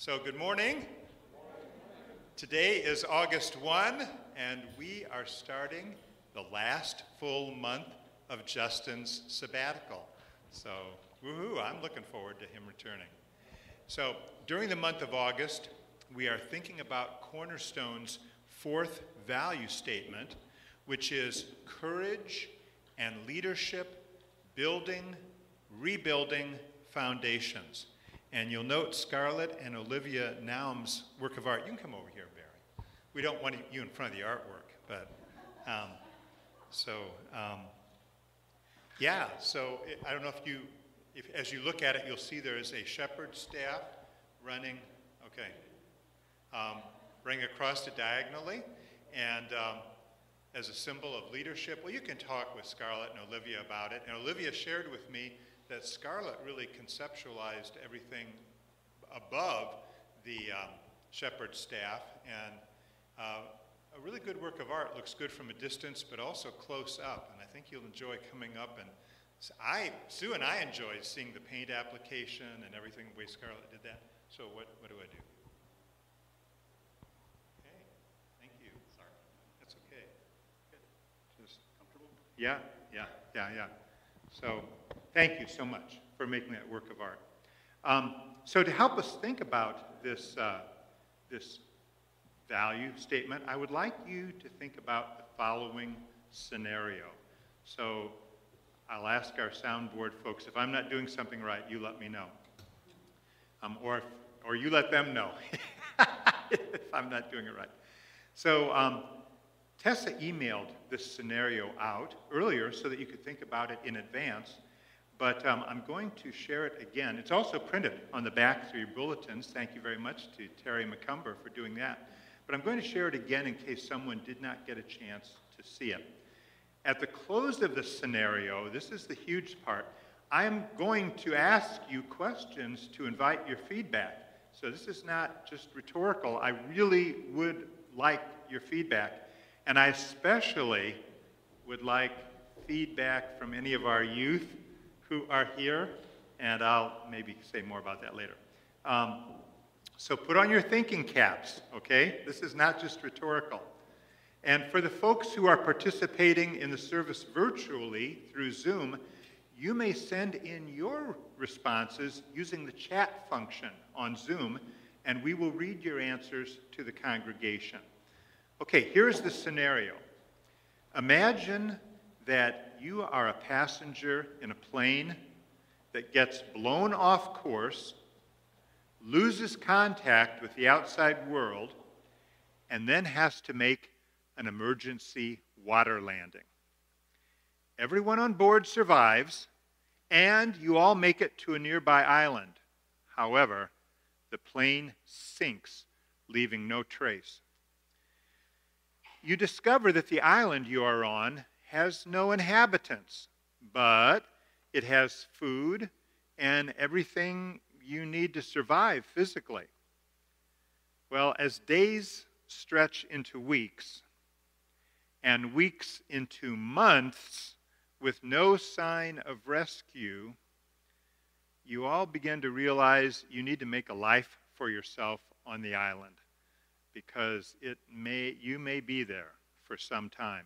So, good morning. Today is August 1, and we are starting the last full month of Justin's sabbatical. So, woohoo, I'm looking forward to him returning. So, during the month of August, we are thinking about Cornerstone's fourth value statement, which is courage and leadership, building, rebuilding foundations. And you'll note Scarlett and Olivia Naum's work of art. You can come over here, Barry. We don't want you in front of the artwork, but um, so um, yeah. So I don't know if you, if as you look at it, you'll see there is a shepherd staff running. Okay, um, running across it diagonally, and um, as a symbol of leadership. Well, you can talk with Scarlett and Olivia about it. And Olivia shared with me that Scarlett really conceptualized everything above the um, shepherd staff. And uh, a really good work of art looks good from a distance, but also close up. And I think you'll enjoy coming up and I, Sue and I enjoyed seeing the paint application and everything the way Scarlett did that. So what, what do I do? Okay, thank you. Sorry. That's okay. Good. Just comfortable? Yeah, yeah, yeah, yeah. So thank you so much for making that work of art. Um, so to help us think about this, uh, this value statement, I would like you to think about the following scenario. So I'll ask our soundboard folks, if I'm not doing something right, you let me know. Um, or, if, or you let them know if I'm not doing it right. So um, Tessa emailed this scenario out earlier so that you could think about it in advance, but um, I'm going to share it again. It's also printed on the back through your bulletins. Thank you very much to Terry McCumber for doing that. But I'm going to share it again in case someone did not get a chance to see it. At the close of the scenario, this is the huge part, I'm going to ask you questions to invite your feedback. So this is not just rhetorical. I really would like your feedback. And I especially would like feedback from any of our youth who are here, and I'll maybe say more about that later. Um, so put on your thinking caps, okay? This is not just rhetorical. And for the folks who are participating in the service virtually through Zoom, you may send in your responses using the chat function on Zoom, and we will read your answers to the congregation. Okay, here's the scenario. Imagine that you are a passenger in a plane that gets blown off course, loses contact with the outside world, and then has to make an emergency water landing. Everyone on board survives, and you all make it to a nearby island. However, the plane sinks, leaving no trace. You discover that the island you are on has no inhabitants, but it has food and everything you need to survive physically. Well, as days stretch into weeks, and weeks into months with no sign of rescue, you all begin to realize you need to make a life for yourself on the island because it may, you may be there for some time.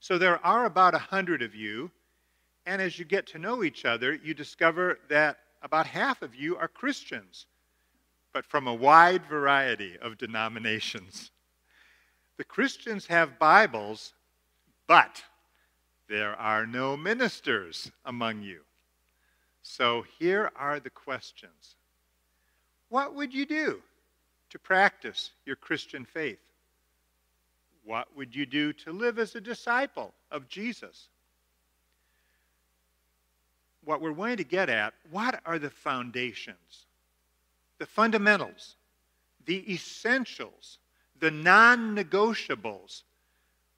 So there are about a hundred of you, and as you get to know each other, you discover that about half of you are Christians, but from a wide variety of denominations. The Christians have Bibles, but there are no ministers among you. So here are the questions What would you do to practice your Christian faith? What would you do to live as a disciple of Jesus? What we're going to get at, what are the foundations, the fundamentals, the essentials the non negotiables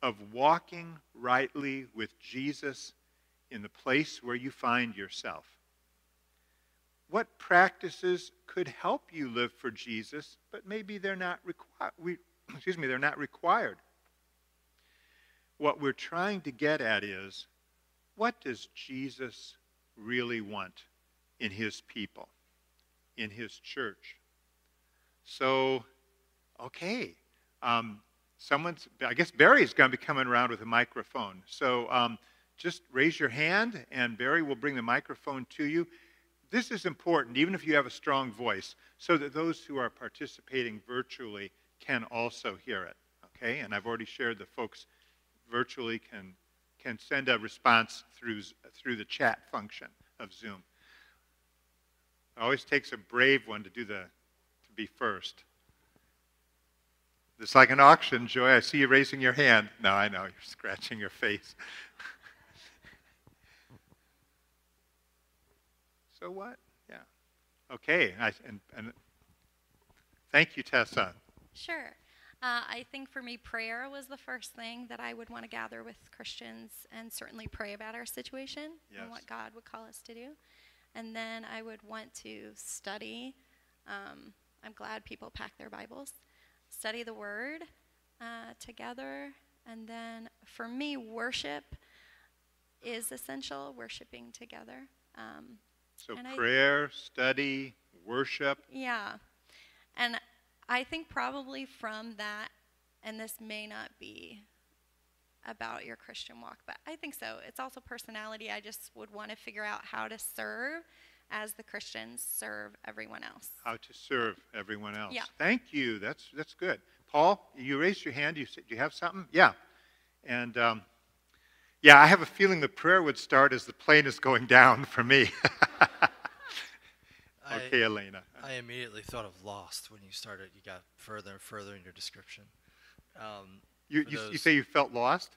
of walking rightly with Jesus in the place where you find yourself. What practices could help you live for Jesus, but maybe they're not required? Excuse me, they're not required. What we're trying to get at is what does Jesus really want in his people, in his church? So, okay. Um, someone's, I guess Barry's going to be coming around with a microphone. So um, just raise your hand, and Barry will bring the microphone to you. This is important, even if you have a strong voice, so that those who are participating virtually can also hear it. Okay? And I've already shared the folks virtually can, can send a response through, through the chat function of Zoom. It always takes a brave one to do the to be first. It's like an auction, Joy. I see you raising your hand. No, I know. You're scratching your face. so what? Yeah. Okay. I, and, and thank you, Tessa. Sure. Uh, I think for me, prayer was the first thing that I would want to gather with Christians and certainly pray about our situation yes. and what God would call us to do. And then I would want to study. Um, I'm glad people pack their Bibles. Study the Word uh, together. And then for me, worship is essential, worshiping together. Um, so prayer, I, study, worship. Yeah. And I think probably from that, and this may not be about your Christian walk, but I think so. It's also personality. I just would want to figure out how to serve as the Christians serve everyone else. How to serve everyone else. Yeah. Thank you. That's that's good. Paul, you raised your hand. You said you have something. Yeah. And um, yeah, I have a feeling the prayer would start as the plane is going down for me. I, Elena. I immediately thought of Lost when you started. You got further and further in your description. Um, you, you, you say you felt lost?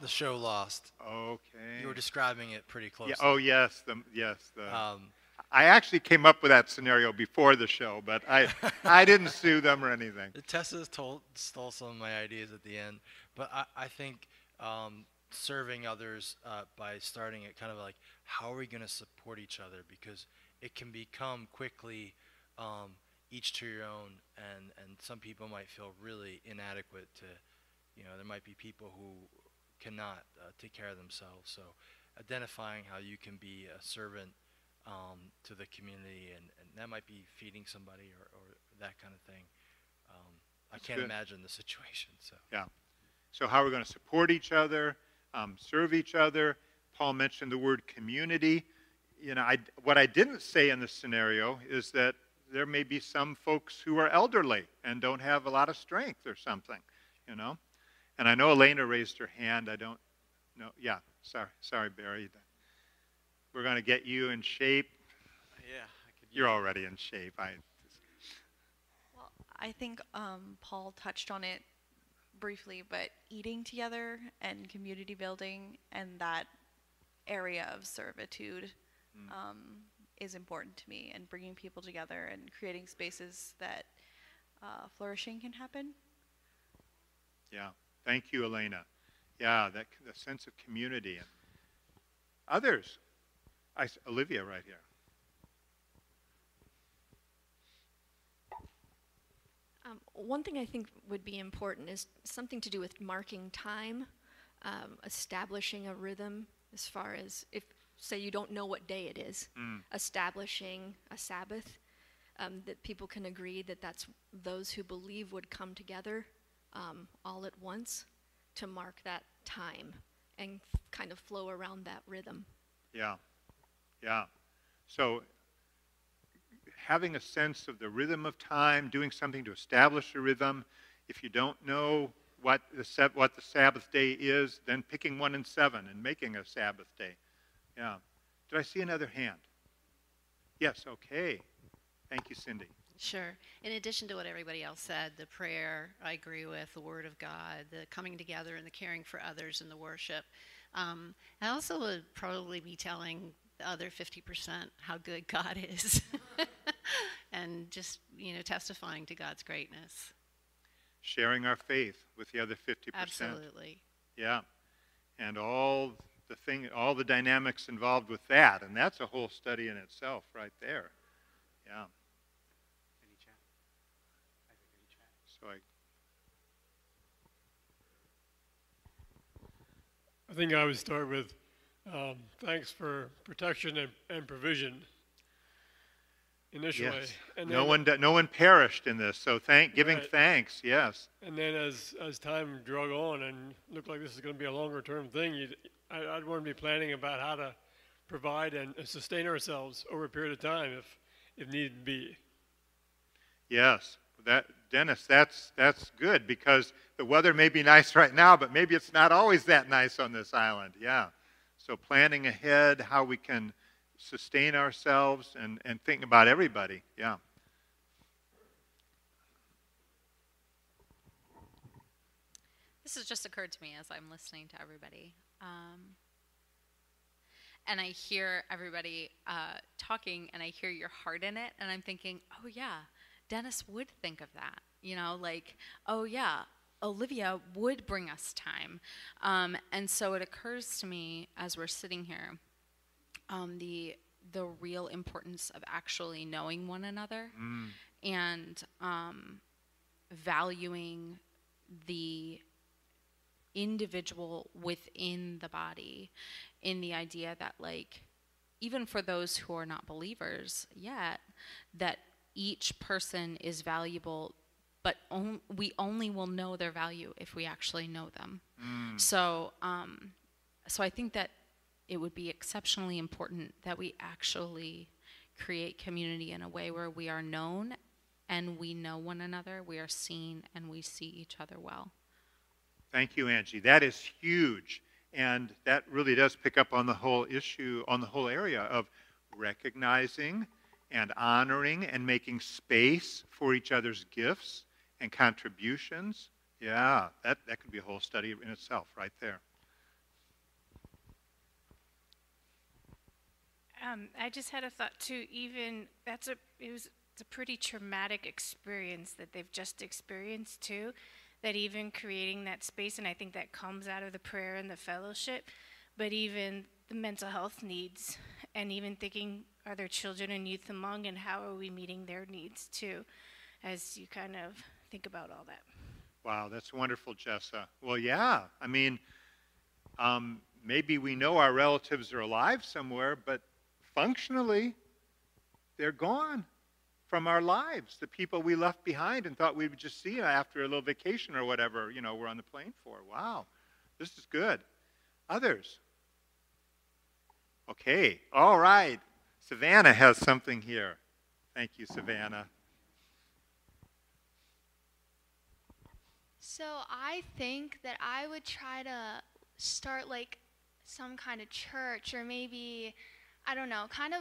The show Lost. Okay. You were describing it pretty closely. Yeah, oh yes, the yes the. Um, I actually came up with that scenario before the show, but I I didn't sue them or anything. Tessa told stole some of my ideas at the end, but I I think um, serving others uh, by starting it kind of like how are we going to support each other because it can become quickly um, each to your own, and and some people might feel really inadequate to, you know, there might be people who cannot uh, take care of themselves. So identifying how you can be a servant um, to the community, and, and that might be feeding somebody or, or that kind of thing. Um, I can't good. imagine the situation. So yeah. So how are we're going to support each other, um, serve each other. Paul mentioned the word community. You know, I, what I didn't say in this scenario is that there may be some folks who are elderly and don't have a lot of strength or something. You know, and I know Elena raised her hand. I don't know. Yeah, sorry, sorry, Barry. We're going to get you in shape. Yeah, You're already in shape. I. Well, I think um, Paul touched on it briefly, but eating together and community building and that area of servitude mm. um, is important to me, and bringing people together and creating spaces that uh, flourishing can happen. Yeah. Thank you, Elena. Yeah, that the sense of community and others. I, Olivia, right here. Um, one thing I think would be important is something to do with marking time, um, establishing a rhythm as far as if, say, you don't know what day it is, mm. establishing a Sabbath um, that people can agree that that's those who believe would come together um, all at once to mark that time and f- kind of flow around that rhythm. Yeah, yeah. So having a sense of the rhythm of time, doing something to establish a rhythm. If you don't know what the, what the Sabbath day is, then picking one in seven and making a Sabbath day. Yeah. Did I see another hand? Yes, okay. Thank you, Cindy. Sure. In addition to what everybody else said, the prayer, I agree with, the Word of God, the coming together and the caring for others and the worship. Um, I also would probably be telling the other 50% how good God is and just, you know, testifying to God's greatness. Sharing our faith with the other 50%. Absolutely. Yeah. And all the thing, all the dynamics involved with that. And that's a whole study in itself right there. Yeah. Any chat? I think any chat. So I, I think I would start with um, thanks for protection and, and provision. Initially. Yes. And No one, no one perished in this, so thank, giving Right. thanks, yes. And then as as time drug on and looked like this is going to be a longer term thing, you'd, I, I'd want to be planning about how to provide and sustain ourselves over a period of time if if need be. Yes, that Dennis, that's that's good because the weather may be nice right now, but maybe it's not always that nice on this island. Yeah. So planning ahead how we can sustain ourselves and, and thinking about everybody. Yeah. This has just occurred to me as I'm listening to everybody. Um, and I hear everybody uh, talking and I hear your heart in it, and I'm thinking, oh, yeah, Dennis would think of that. You know, like, oh, yeah, Olivia would bring us time. Um, and so it occurs to me as we're sitting here um, the, the real importance of actually knowing one another and um, valuing the individual within the body in the idea that like even for those who are not believers yet that each person is valuable but on, we only will know their value if we actually know them. So um, so i think that it would be exceptionally important that we actually create community in a way where we are known and we know one another we are seen and we see each other well Thank you, Angie. That is huge. And that really does pick up on the whole issue, on the whole area of recognizing and honoring and making space for each other's gifts and contributions. Yeah, that, that could be a whole study in itself right there. Um, I just had a thought too. Even that's a it was it's a pretty traumatic experience that they've just experienced too. That even creating that space, and I think that comes out of the prayer and the fellowship, but even the mental health needs, and even thinking, are there children and youth among, and how are we meeting their needs too, as you kind of think about all that. Wow, that's wonderful, Jessa. Well, yeah. I mean, um, maybe we know our relatives are alive somewhere, but functionally, they're gone from our lives. The people we left behind and thought we would just see after a little vacation or whatever, you know, we're on the plane for. Wow, this is good. Others? Okay, all right. Savannah has something here. Thank you, Savannah. So I think that I would try to start like some kind of church or maybe I don't know, kind of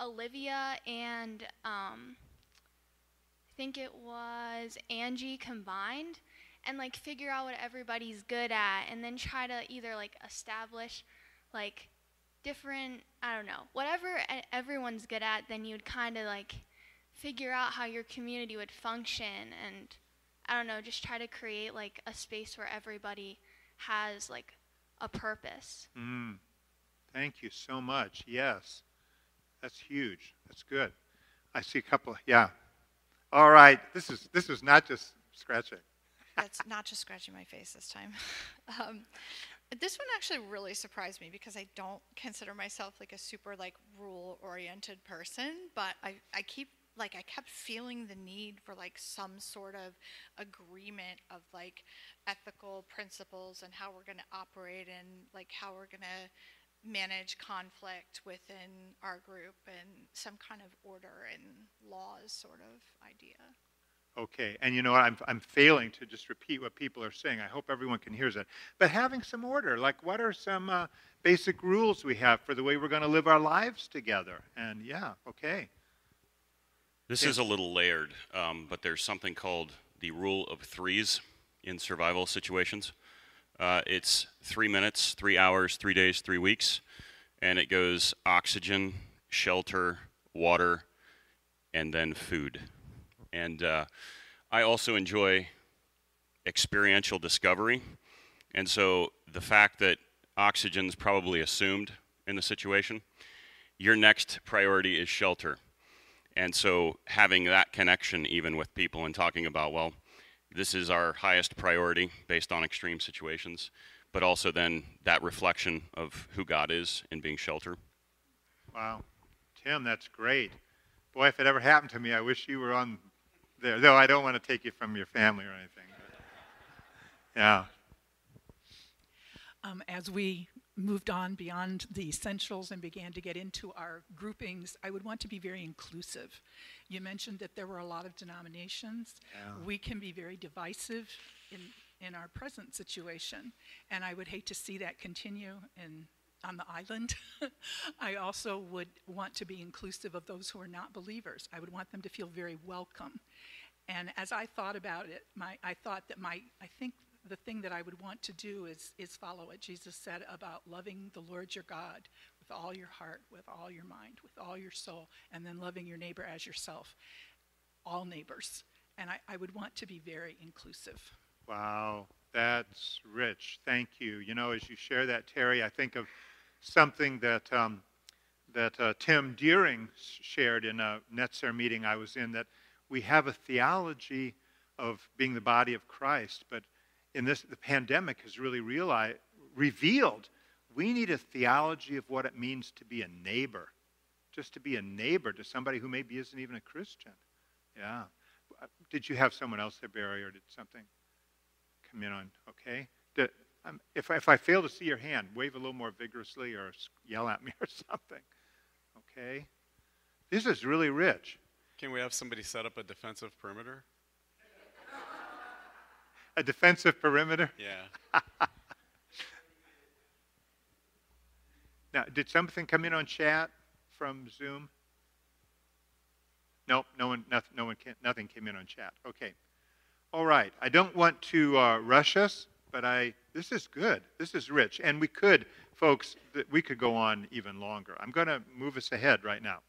Olivia and um, I think it was Angie combined and like figure out what everybody's good at and then try to either like establish like different I don't know, whatever everyone's good at, then you'd kind of like figure out how your community would function and I don't know, just try to create like a space where everybody has like a purpose. Mm. Thank you so much. Yes. That's huge. That's good. I see a couple. Yeah. All right. This is this is not just scratching. That's not just scratching my face this time. um, this one actually really surprised me because I don't consider myself like a super like rule oriented person, but I, I keep like I kept feeling the need for like some sort of agreement of like ethical principles and how we're going to operate and like how we're going to manage conflict within our group and some kind of order and laws sort of idea. Okay. And you know what? I'm I'm failing to just repeat what people are saying. I hope everyone can hear that. But having some order, like what are some uh, basic rules we have for the way we're going to live our lives together? And yeah, okay. This Yeah. is a little layered, um, but there's something called the rule of threes in survival situations. Uh, it's three minutes, three hours, three days, three weeks, and it goes oxygen, shelter, water, and then food. And uh, I also enjoy experiential discovery, and so the fact that oxygen's probably assumed in the situation, your next priority is shelter. And so having that connection even with people and talking about, well, this is our highest priority based on extreme situations, but also then that reflection of who God is in being shelter. Wow. Tim, that's great. Boy, if it ever happened to me, I wish you were on there. Though I don't want to take you from your family or anything. But, yeah. Um, as we moved on beyond the essentials and began to get into our groupings, I would want to be very inclusive. You mentioned that there were a lot of denominations. Yeah. We can be very divisive in, in our present situation, and I would hate to see that continue in, on the island. I also would want to be inclusive of those who are not believers. I would want them to feel very welcome. And as I thought about it, my, I thought that my, I think the thing that I would want to do is, is follow what Jesus said about loving the Lord your God with all your heart, with all your mind, with all your soul, and then loving your neighbor as yourself. All neighbors. And I, I would want to be very inclusive. Wow, that's rich. Thank you. You know, as you share that, Terry, I think of something that um, that uh, Tim Deering shared in a Netzer meeting I was in. That we have a theology of being the body of Christ, but in this, the pandemic has really realized, revealed we need a theology of what it means to be a neighbor, just to be a neighbor to somebody who maybe isn't even a Christian. Yeah. Did you have someone else there, Barry, or did something come in on? Okay. Did, um, if, if I fail to see your hand, wave a little more vigorously or yell at me or something. Okay. This is really rich. Can we have somebody set up a defensive perimeter? a defensive perimeter? Yeah. now, did something come in on chat from Zoom? Nope, no one, nothing, no one, nothing came in on chat. Okay. All right. I don't want to uh, rush us, but I, this is good. This is rich. And we could, folks, we could go on even longer. I'm going to move us ahead right now.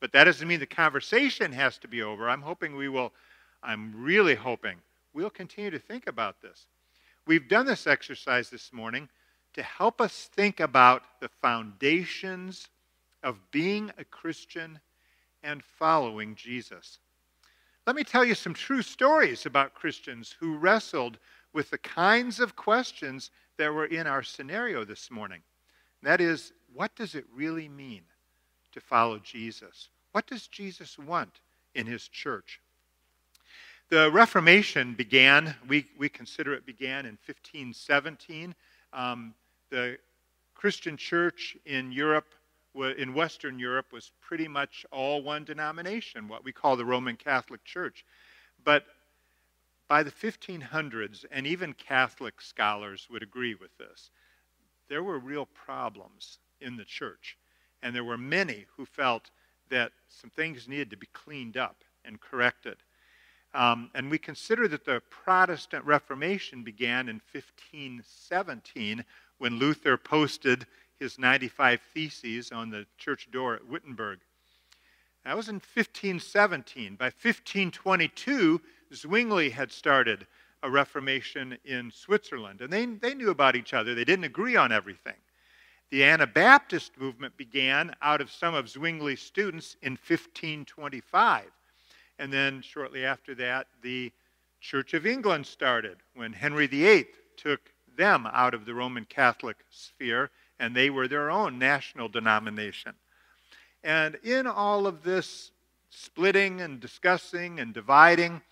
But that doesn't mean the conversation has to be over. I'm hoping we will, I'm really hoping we'll continue to think about this. We've done this exercise this morning to help us think about the foundations of being a Christian and following Jesus. Let me tell you some true stories about Christians who wrestled with the kinds of questions that were in our scenario this morning. That is, what does it really mean to follow Jesus? What does Jesus want in his church? The Reformation began, we, we consider it began in 1517. Um, the Christian church in Europe, in Western Europe, was pretty much all one denomination, what we call the Roman Catholic Church. But by the 1500s, and even Catholic scholars would agree with this, there were real problems in the church. And there were many who felt that some things needed to be cleaned up and corrected. Um, and we consider that the Protestant Reformation began in 1517 when Luther posted his 95 Theses on the church door at Wittenberg. That was in 1517. By 1522, Zwingli had started a Reformation in Switzerland, and they, they knew about each other. They didn't agree on everything. The Anabaptist movement began out of some of Zwingli's students in 1525. And then shortly after that, the Church of England started when Henry VIII took them out of the Roman Catholic sphere, and they were their own national denomination. And in all of this splitting and discussing and dividing,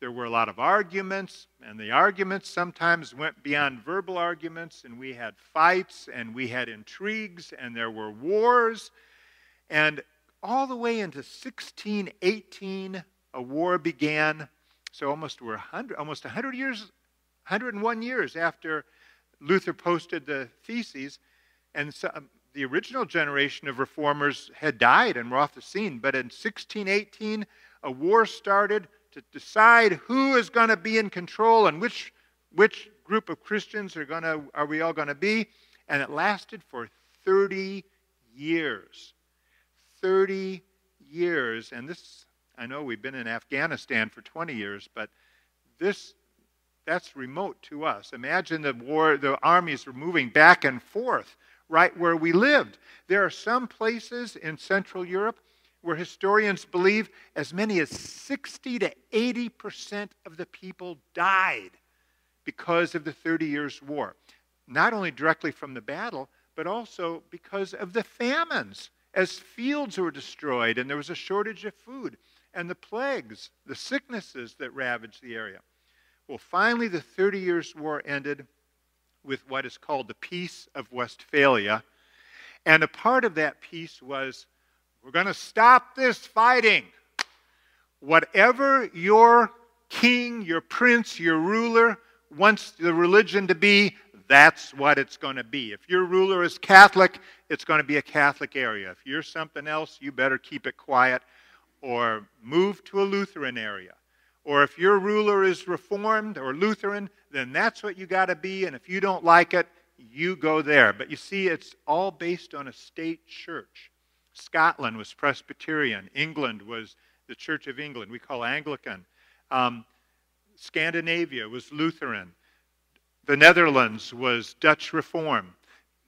there were a lot of arguments, and the arguments sometimes went beyond verbal arguments, and we had fights, and we had intrigues, and there were wars. And all the way into 1618, a war began. So almost we're 100, almost 100 years, 101 years after Luther posted the theses, and um, the original generation of reformers had died and were off the scene. But in 1618, a war started to decide who is going to be in control and which which group of Christians are going to are we all going to be, and it lasted for 30 years. 30 years, and this I know we've been in Afghanistan for 20 years, but this that's remote to us. Imagine the war, the armies were moving back and forth right where we lived. There are some places in Central Europe where historians believe as many as 60 to 80 percent of the people died because of the 30 Years' War. Not only directly from the battle, but also because of the famines as fields were destroyed and there was a shortage of food, and the plagues, the sicknesses that ravaged the area. Well, finally, the Thirty Years' War ended with what is called the Peace of Westphalia. And a part of that peace was we're going to stop this fighting. Whatever your king, your prince, your ruler wants the religion to be, that's what it's going to be. If your ruler is Catholic, it's going to be a Catholic area. If you're something else, you better keep it quiet or move to a Lutheran area. Or if your ruler is Reformed or Lutheran, then that's what you got to be. And if you don't like it, you go there. But you see, it's all based on a state church. Scotland was Presbyterian, England was the Church of England, we call Anglican. Um, Scandinavia was Lutheran. The Netherlands was Dutch Reform.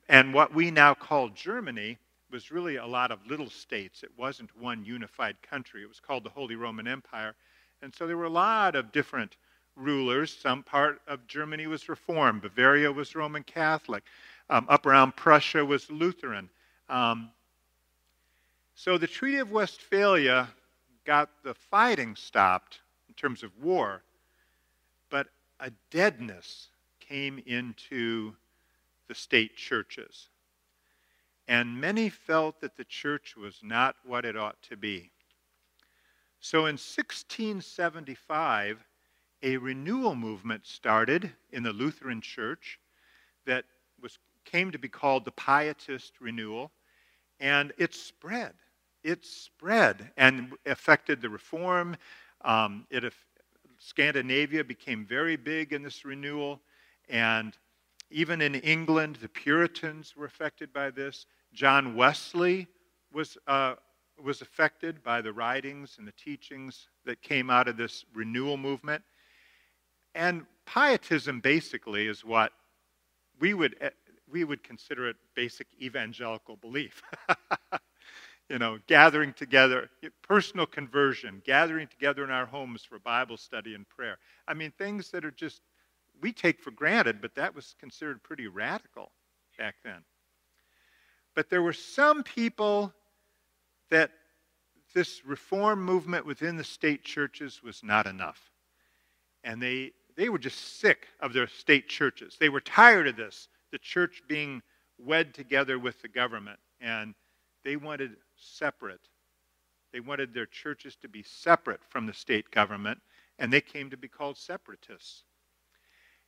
And what we now call Germany was really a lot of little states. It wasn't one unified country. It was called the Holy Roman Empire. And so there were a lot of different rulers. Some part of Germany was Reformed. Bavaria was Roman Catholic. Um, up around Prussia was Lutheran. Um, so the Treaty of Westphalia got the fighting stopped in terms of war, but a deadness came into the state churches. And many felt that the church was not what it ought to be. So in 1675, a renewal movement started in the Lutheran Church that was, came to be called the Pietist Renewal, and it spread. It spread and affected the Reform. Um, it, Scandinavia became very big in this renewal, and even in England, the Puritans were affected by this. John Wesley was, uh, was affected by the writings and the teachings that came out of this renewal movement. And pietism basically is what we would, eh, we would consider it basic evangelical belief. you know, gathering together, personal conversion, gathering together in our homes for Bible study and prayer. I mean, things that are just, we take for granted, but that was considered pretty radical back then. But there were some people that this reform movement within the state churches was not enough. And they, they were just sick of their state churches. They were tired of this, the church being wed together with the government. And they wanted separate. They wanted their churches to be separate from the state government, and they came to be called separatists.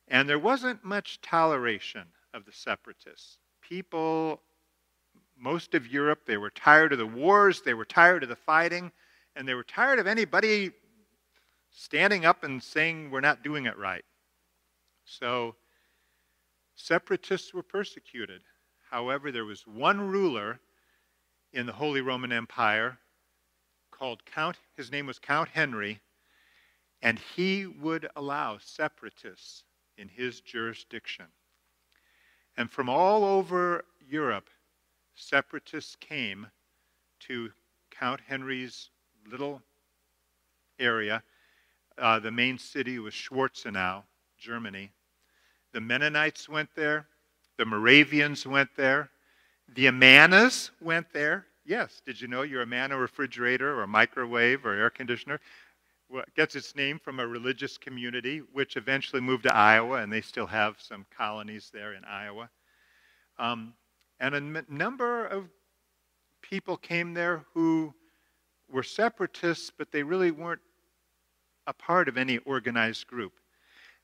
And there wasn't much toleration of the separatists. People, most of Europe, they were tired of the wars, they were tired of the fighting, and they were tired of anybody standing up and saying we're not doing it right. So, separatists were persecuted. However, there was one ruler in the Holy Roman Empire called Count, his name was Count Henry, and he would allow separatists in his jurisdiction. And from all over Europe, separatists came to Count Henry's little area. Uh, the main city was Schwarzenau, Germany. The Mennonites went there. The Moravians went there. The Amanas went there. Yes, did you know your Amana refrigerator or microwave or air conditioner gets its name from a religious community which eventually moved to Iowa, and they still have some colonies there in Iowa. Um, and a m- number of people came there who were separatists, but they really weren't a part of any organized group.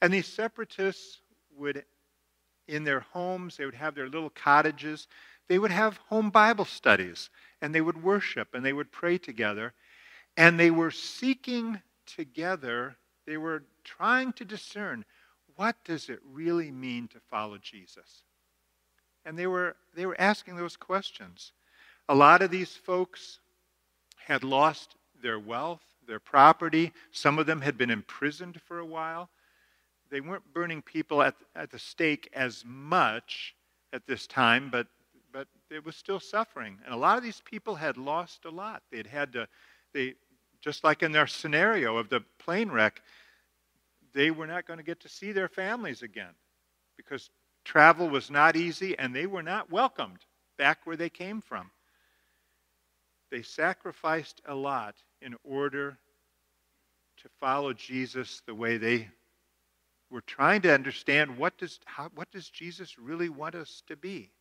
And these separatists would, in their homes, they would have their little cottages, they would have home Bible studies and they would worship and they would pray together. And they were seeking together, they were trying to discern what does it really mean to follow Jesus? And they were, they were asking those questions. A lot of these folks had lost their wealth, their property. Some of them had been imprisoned for a while. They weren't burning people at, at the stake as much at this time, but but it was still suffering. And a lot of these people had lost a lot. They'd had to, they, just like in their scenario of the plane wreck, they were not going to get to see their families again because travel was not easy and they were not welcomed back where they came from. they sacrificed a lot in order to follow Jesus the way they were trying to understand what does, how, what does Jesus really want us to be.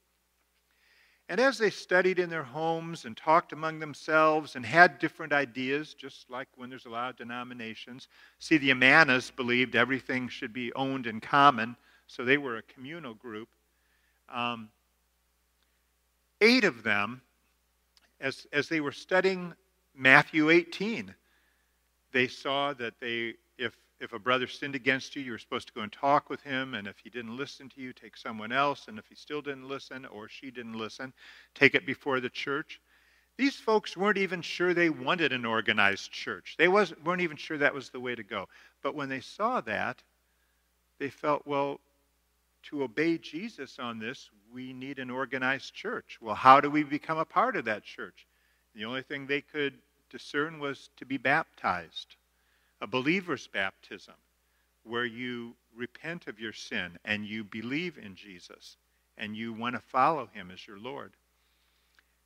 And as they studied in their homes and talked among themselves and had different ideas, just like when there's a lot of denominations, see, the Amanas believed everything should be owned in common, so they were a communal group. Um, eight of them, as, as they were studying Matthew 18, they saw that they, if, if a brother sinned against you, you were supposed to go and talk with him, and if he didn't listen to you, take someone else, and if he still didn't listen or she didn't listen, take it before the church. These folks weren't even sure they wanted an organized church. They was, weren't even sure that was the way to go. But when they saw that, they felt, well, to obey Jesus on this, we need an organized church. Well, how do we become a part of that church? The only thing they could discern was to be baptized, a believer's baptism, where you repent of your sin and you believe in Jesus and you want to follow him as your Lord.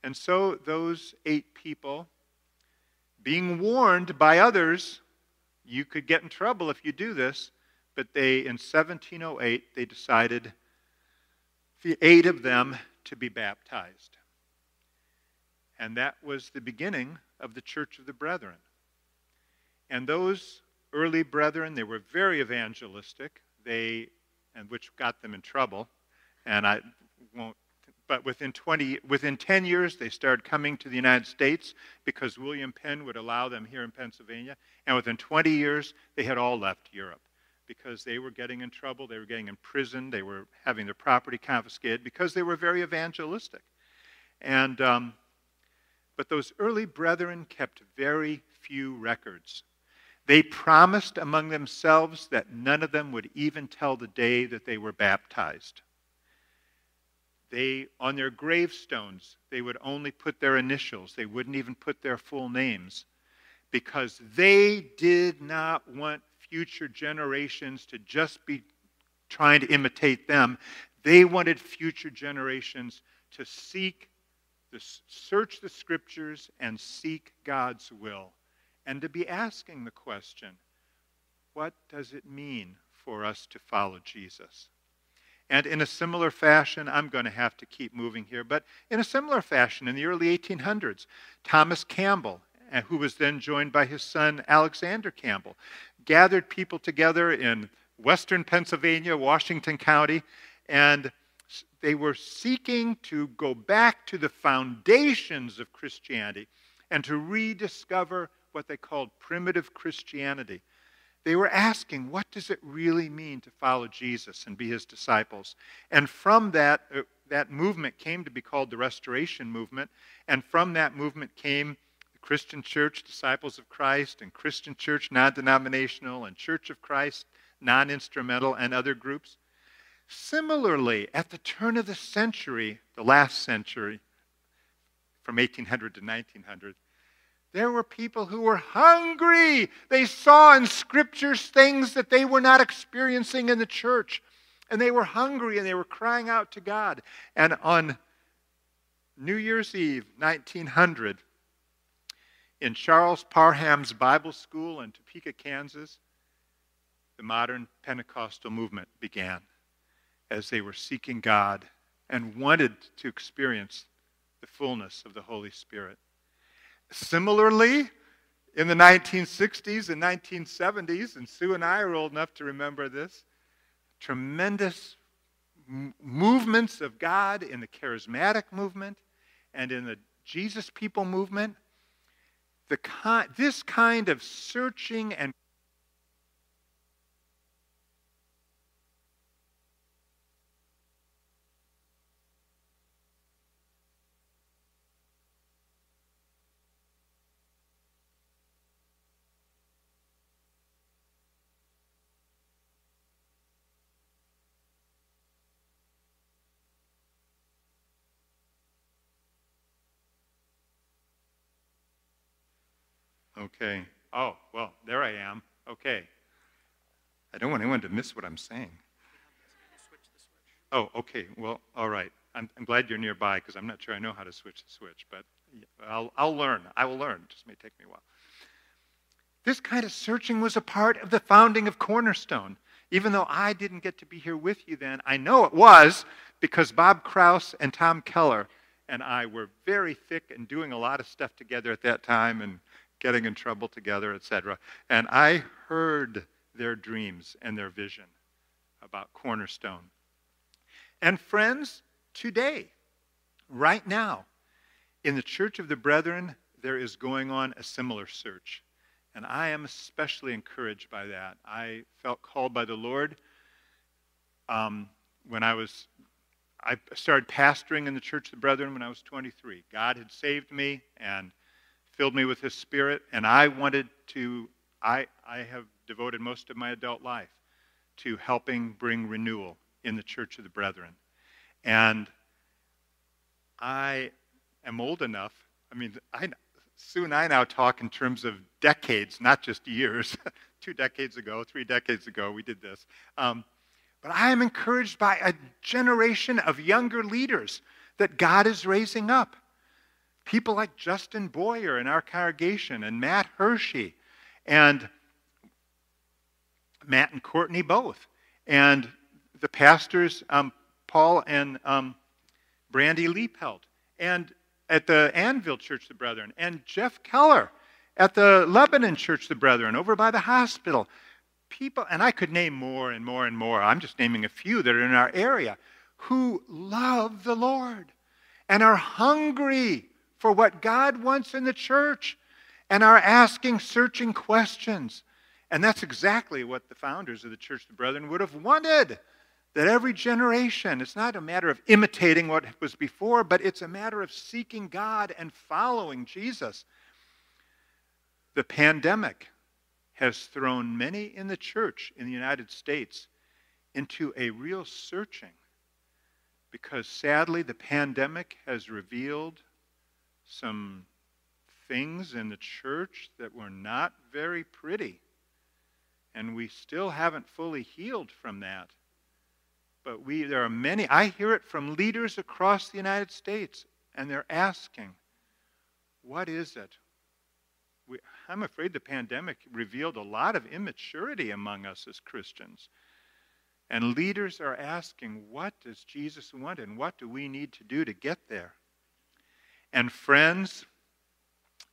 And so those eight people, being warned by others, you could get in trouble if you do this, but they, in 1708, they decided, the eight of them, to be baptized. And that was the beginning of the Church of the Brethren. And those early brethren, they were very evangelistic, they, and which got them in trouble. And I won't but within 20 within 10 years they started coming to the united states because william penn would allow them here in pennsylvania and within 20 years they had all left europe because they were getting in trouble, they were getting imprisoned, they were having their property confiscated because they were very evangelistic. And um, but those early brethren kept very few records. They promised among themselves that none of them would even tell the day that they were baptized. They, on their gravestones, they would only put their initials. They wouldn't even put their full names because they did not want future generations to just be trying to imitate them. They wanted future generations to seek, the, search the scriptures and seek God's will, and to be asking the question what does it mean for us to follow Jesus? And in a similar fashion, I'm going to have to keep moving here, but in a similar fashion, in the early 1800s, Thomas Campbell, who was then joined by his son Alexander Campbell, gathered people together in western Pennsylvania, Washington County, and they were seeking to go back to the foundations of Christianity and to rediscover what they called primitive Christianity. They were asking, what does it really mean to follow Jesus and be his disciples? And from that, uh, that movement came to be called the Restoration Movement. And from that movement came Christian Church, Disciples of Christ, and Christian Church, non denominational, and Church of Christ, non instrumental, and other groups. Similarly, at the turn of the century, the last century, from 1800 to 1900, there were people who were hungry. They saw in scriptures things that they were not experiencing in the church. And they were hungry and they were crying out to God. And on New Year's Eve, 1900, in Charles Parham's Bible School in Topeka, Kansas, the modern Pentecostal movement began as they were seeking God and wanted to experience the fullness of the Holy Spirit. Similarly, in the 1960s and 1970s, and Sue and I are old enough to remember this, tremendous m- movements of God in the charismatic movement and in the Jesus people movement the this kind of searching and Okay. Oh, well, there I am. Okay. I don't want anyone to miss what I'm saying. Oh, okay. Well, all right. I'm, I'm glad you're nearby because I'm not sure I know how to switch the switch, but I'll, I'll learn. I will learn. It just may take me a while. This kind of searching was a part of the founding of Cornerstone. Even though I didn't get to be here with you then, I know it was because Bob Kraus and Tom Keller and I were very thick and doing a lot of stuff together at that time and getting in trouble together, etc. And I heard their dreams and their vision about Cornerstone. And friends, today, right now, in the Church of the Brethren, there is going on a similar search. And I am especially encouraged by that. I felt called by the Lord um, when I was, I started pastoring in the Church of the Brethren when I was 23. God had saved me and filled me with His Spirit, and I wanted to, I, I have devoted most of my adult life to helping bring renewal in the Church of the Brethren. And I am old enough, I mean, I, Sue and I now talk in terms of decades, not just years. Two decades ago, three decades ago, we did this. Um, but I am encouraged by a generation of younger leaders that God is raising up. People like Justin Boyer in our congregation and Matt Hershey and Matt and Courtney both. And the pastors, um, Paul and um, Brandy Liepelt. And at the Annville Church the Brethren, and Jeff Keller at the Lebanon Church the Brethren over by the hospital. People, and I could name more and more and more. I'm just naming a few that are in our area who love the Lord and are hungry for what God wants in the church and are asking searching questions. And that's exactly what the founders of the Church of the Brethren would have wanted that every generation, it's not a matter of imitating what was before, but it's a matter of seeking God and following Jesus. The pandemic has thrown many in the church in the United States into a real searching because sadly the pandemic has revealed some things in the church that were not very pretty. And we still haven't fully healed from that. But we, there are many, I hear it from leaders across the United States, and they're asking, what is it? We, I'm afraid the pandemic revealed a lot of immaturity among us as Christians. And leaders are asking, what does Jesus want and what do we need to do to get there? And friends,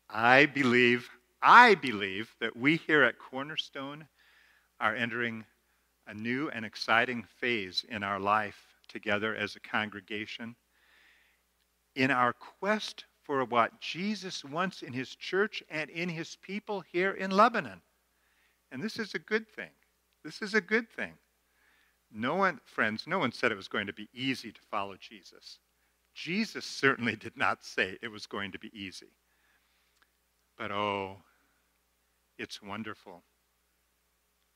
I believe, I believe that we here at Cornerstone are entering a new and exciting phase in our life together as a congregation. In our quest for what Jesus wants in his church and in his people here in Lebanon. And this is a good thing. This is a good thing. No one, friends, no one said it was going to be easy to follow Jesus. Jesus certainly did not say it was going to be easy. But oh, it's wonderful.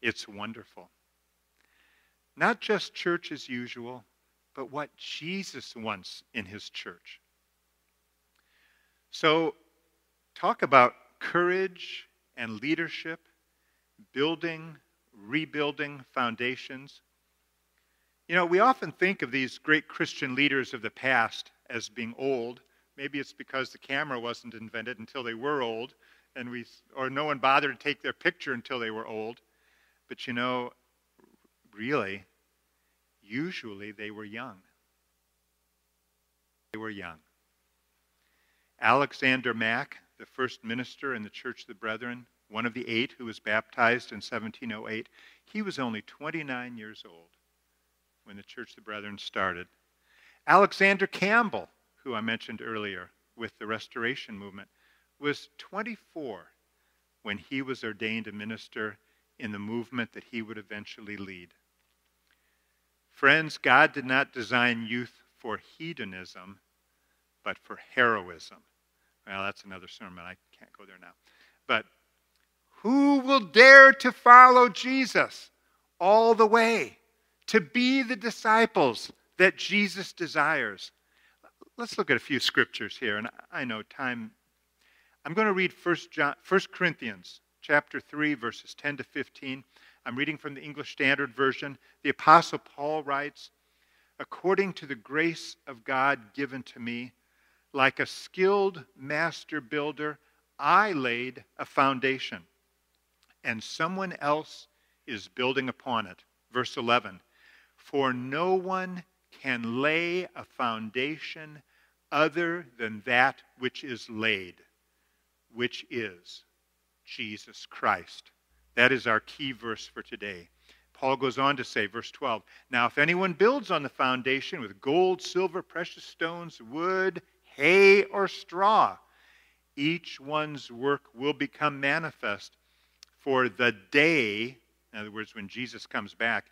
It's wonderful. Not just church as usual, but what Jesus wants in his church. So, talk about courage and leadership, building, rebuilding foundations. You know, we often think of these great Christian leaders of the past as being old. Maybe it's because the camera wasn't invented until they were old, and we, or no one bothered to take their picture until they were old. But you know, really, usually they were young. They were young. Alexander Mack, the first minister in the Church of the Brethren, one of the eight who was baptized in 1708, he was only 29 years old when the Church of the Brethren started. Alexander Campbell, who I mentioned earlier with the Restoration Movement, was 24 when he was ordained a minister in the movement that he would eventually lead. Friends, God did not design youth for hedonism, but for heroism. Well, that's another sermon. I can't go there now. But who will dare to follow Jesus all the way, to be the disciples that Jesus desires? Let's look at a few scriptures here. And I know time. I'm going to read 1, John, 1 Corinthians chapter 3, verses 10 to 15. I'm reading from the English Standard Version. The Apostle Paul writes According to the grace of God given to me, like a skilled master builder, I laid a foundation, and someone else is building upon it. Verse 11 For no one can lay a foundation other than that which is laid, which is Jesus Christ. That is our key verse for today. Paul goes on to say, verse 12, Now if anyone builds on the foundation with gold, silver, precious stones, wood, hay, or straw, each one's work will become manifest, for the day, in other words, when Jesus comes back,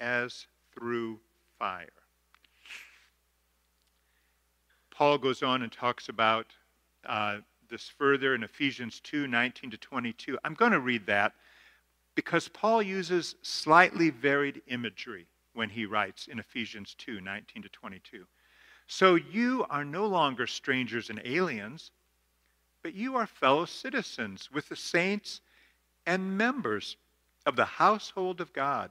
as through fire. Paul goes on and talks about uh, this further in Ephesians 2 19 to 22. I'm going to read that because Paul uses slightly varied imagery when he writes in Ephesians 2 19 to 22. So you are no longer strangers and aliens, but you are fellow citizens with the saints and members of the household of God,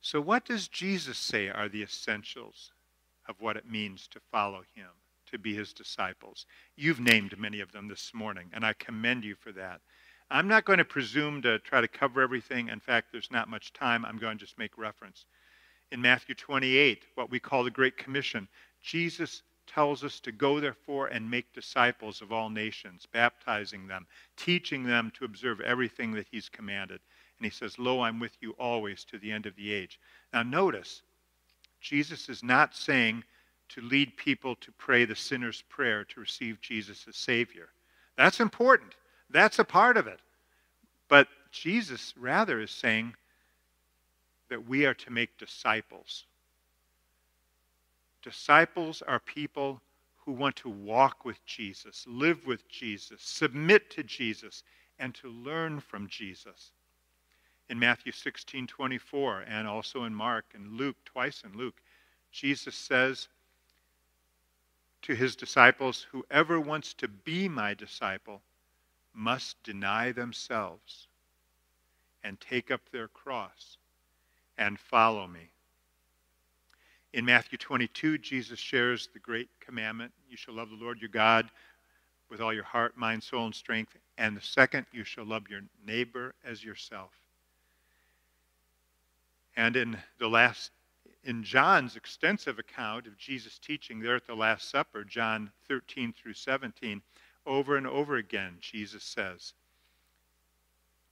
So, what does Jesus say are the essentials of what it means to follow him, to be his disciples. You've named many of them this morning, and I commend you for that. I'm not going to presume to try to cover everything. In fact, there's not much time. I'm going to just make reference. In Matthew 28, what we call the Great Commission, Jesus tells us to go, therefore, and make disciples of all nations, baptizing them, teaching them to observe everything that he's commanded. And he says, Lo, I'm with you always to the end of the age. Now, notice, Jesus is not saying to lead people to pray the sinner's prayer to receive Jesus as Savior. That's important. That's a part of it. But Jesus rather is saying that we are to make disciples. Disciples are people who want to walk with Jesus, live with Jesus, submit to Jesus, and to learn from Jesus in Matthew 16 24, and also in Mark and Luke, twice in Luke, Jesus says to his disciples, Whoever wants to be my disciple must deny themselves and take up their cross and follow me. In Matthew 22, Jesus shares the great commandment you shall love the Lord your God with all your heart, mind, soul, and strength. And the second, you shall love your neighbor as yourself. And in the last in John's extensive account of Jesus' teaching there at the Last Supper, John 13 through 17, over and over again, Jesus says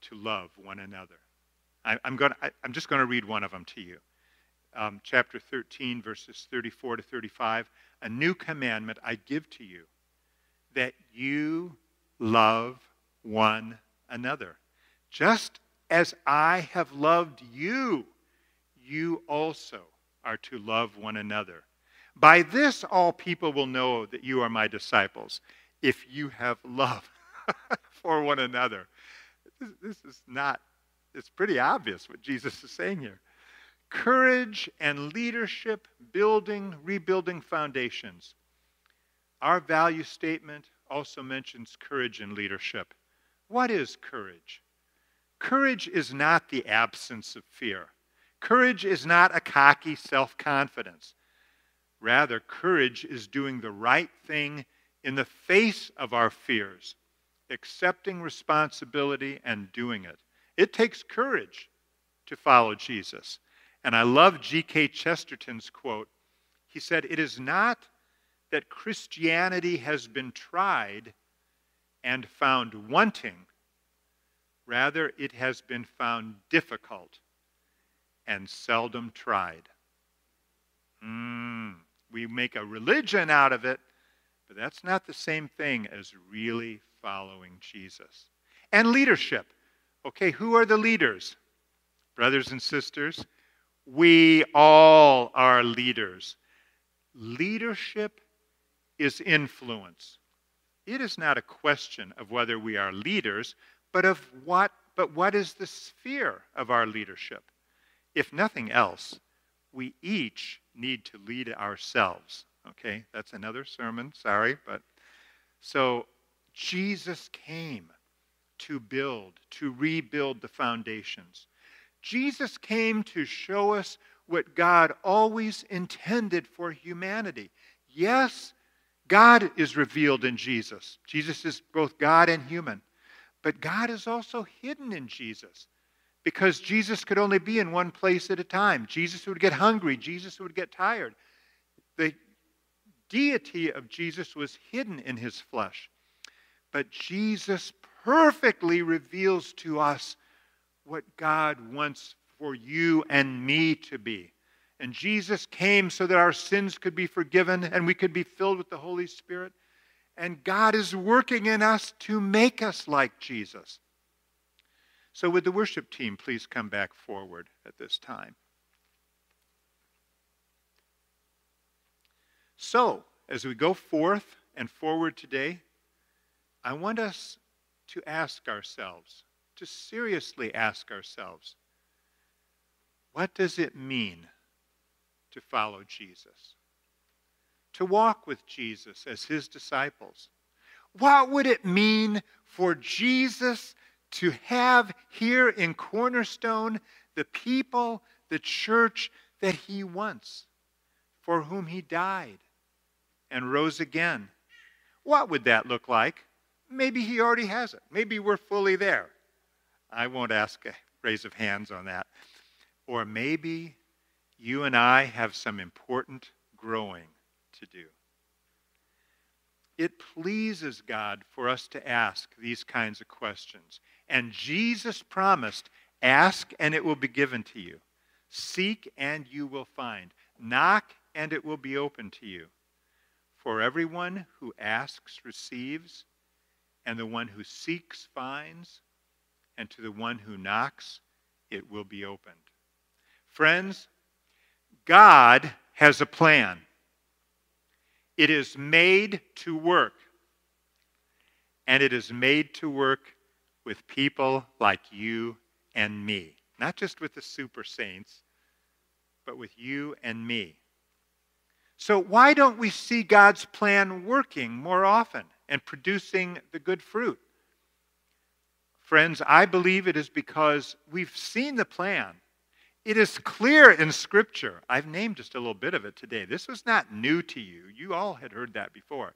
to love one another. I, am going I, I'm just going to read one of them to you. Um, chapter 13, verses 34 to 35. A new commandment I give to you, that you love one another, just as I have loved you you also are to love one another. By this, all people will know that you are my disciples, if you have love for one another. This is not, it's pretty obvious what Jesus is saying here. Courage and leadership, building, rebuilding foundations. Our value statement also mentions courage and leadership. What is courage? Courage is not the absence of fear. Courage is not a cocky self confidence. Rather, courage is doing the right thing in the face of our fears, accepting responsibility and doing it. It takes courage to follow Jesus. And I love G.K. Chesterton's quote. He said, It is not that Christianity has been tried and found wanting. Rather, it has been found difficult and seldom tried. Mm, we make a religion out of it, but that's not the same thing as really following Jesus. And leadership. Okay, who are the leaders? Brothers and sisters, we all are leaders. Leadership is influence. It is not a question of whether we are leaders, but of what but what is the sphere of our leadership? If nothing else, we each need to lead ourselves. Okay, that's another sermon, sorry, but so Jesus came to build, to rebuild the foundations. Jesus came to show us what God always intended for humanity. Yes, God is revealed in Jesus. Jesus is both God and human. But God is also hidden in Jesus because Jesus could only be in one place at a time. Jesus would get hungry, Jesus would get tired. The deity of Jesus was hidden in his flesh. But Jesus perfectly reveals to us what God wants for you and me to be. And Jesus came so that our sins could be forgiven and we could be filled with the Holy Spirit. And God is working in us to make us like Jesus. So, would the worship team please come back forward at this time? So, as we go forth and forward today, I want us to ask ourselves, to seriously ask ourselves, what does it mean to follow Jesus? To walk with Jesus as his disciples? What would it mean for Jesus to have here in Cornerstone the people, the church that he wants, for whom he died and rose again? What would that look like? Maybe he already has it. Maybe we're fully there. I won't ask a raise of hands on that. Or maybe you and I have some important growing to do. It pleases God for us to ask these kinds of questions. And Jesus promised ask and it will be given to you, seek and you will find, knock and it will be open to you. For everyone who asks receives, and the one who seeks finds, and to the one who knocks it will be opened. Friends, God has a plan. It is made to work. And it is made to work with people like you and me. Not just with the super saints, but with you and me. So, why don't we see God's plan working more often and producing the good fruit? Friends, I believe it is because we've seen the plan. It is clear in Scripture. I've named just a little bit of it today. This was not new to you. You all had heard that before.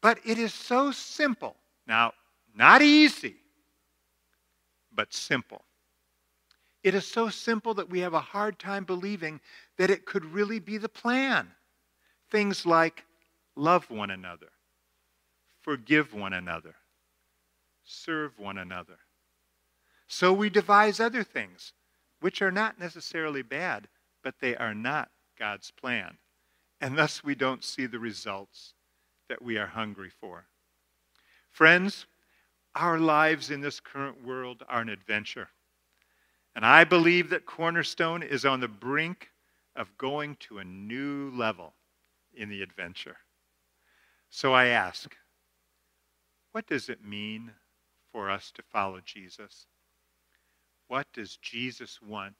But it is so simple. Now, not easy, but simple. It is so simple that we have a hard time believing that it could really be the plan. Things like love one another, forgive one another, serve one another. So we devise other things, which are not necessarily bad, but they are not God's plan. And thus we don't see the results that we are hungry for. Friends, our lives in this current world are an adventure. And I believe that Cornerstone is on the brink of going to a new level in the adventure. So I ask, what does it mean for us to follow Jesus? What does Jesus want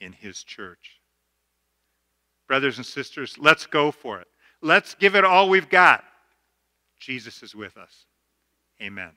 in his church? Brothers and sisters, let's go for it. Let's give it all we've got. Jesus is with us. Amen.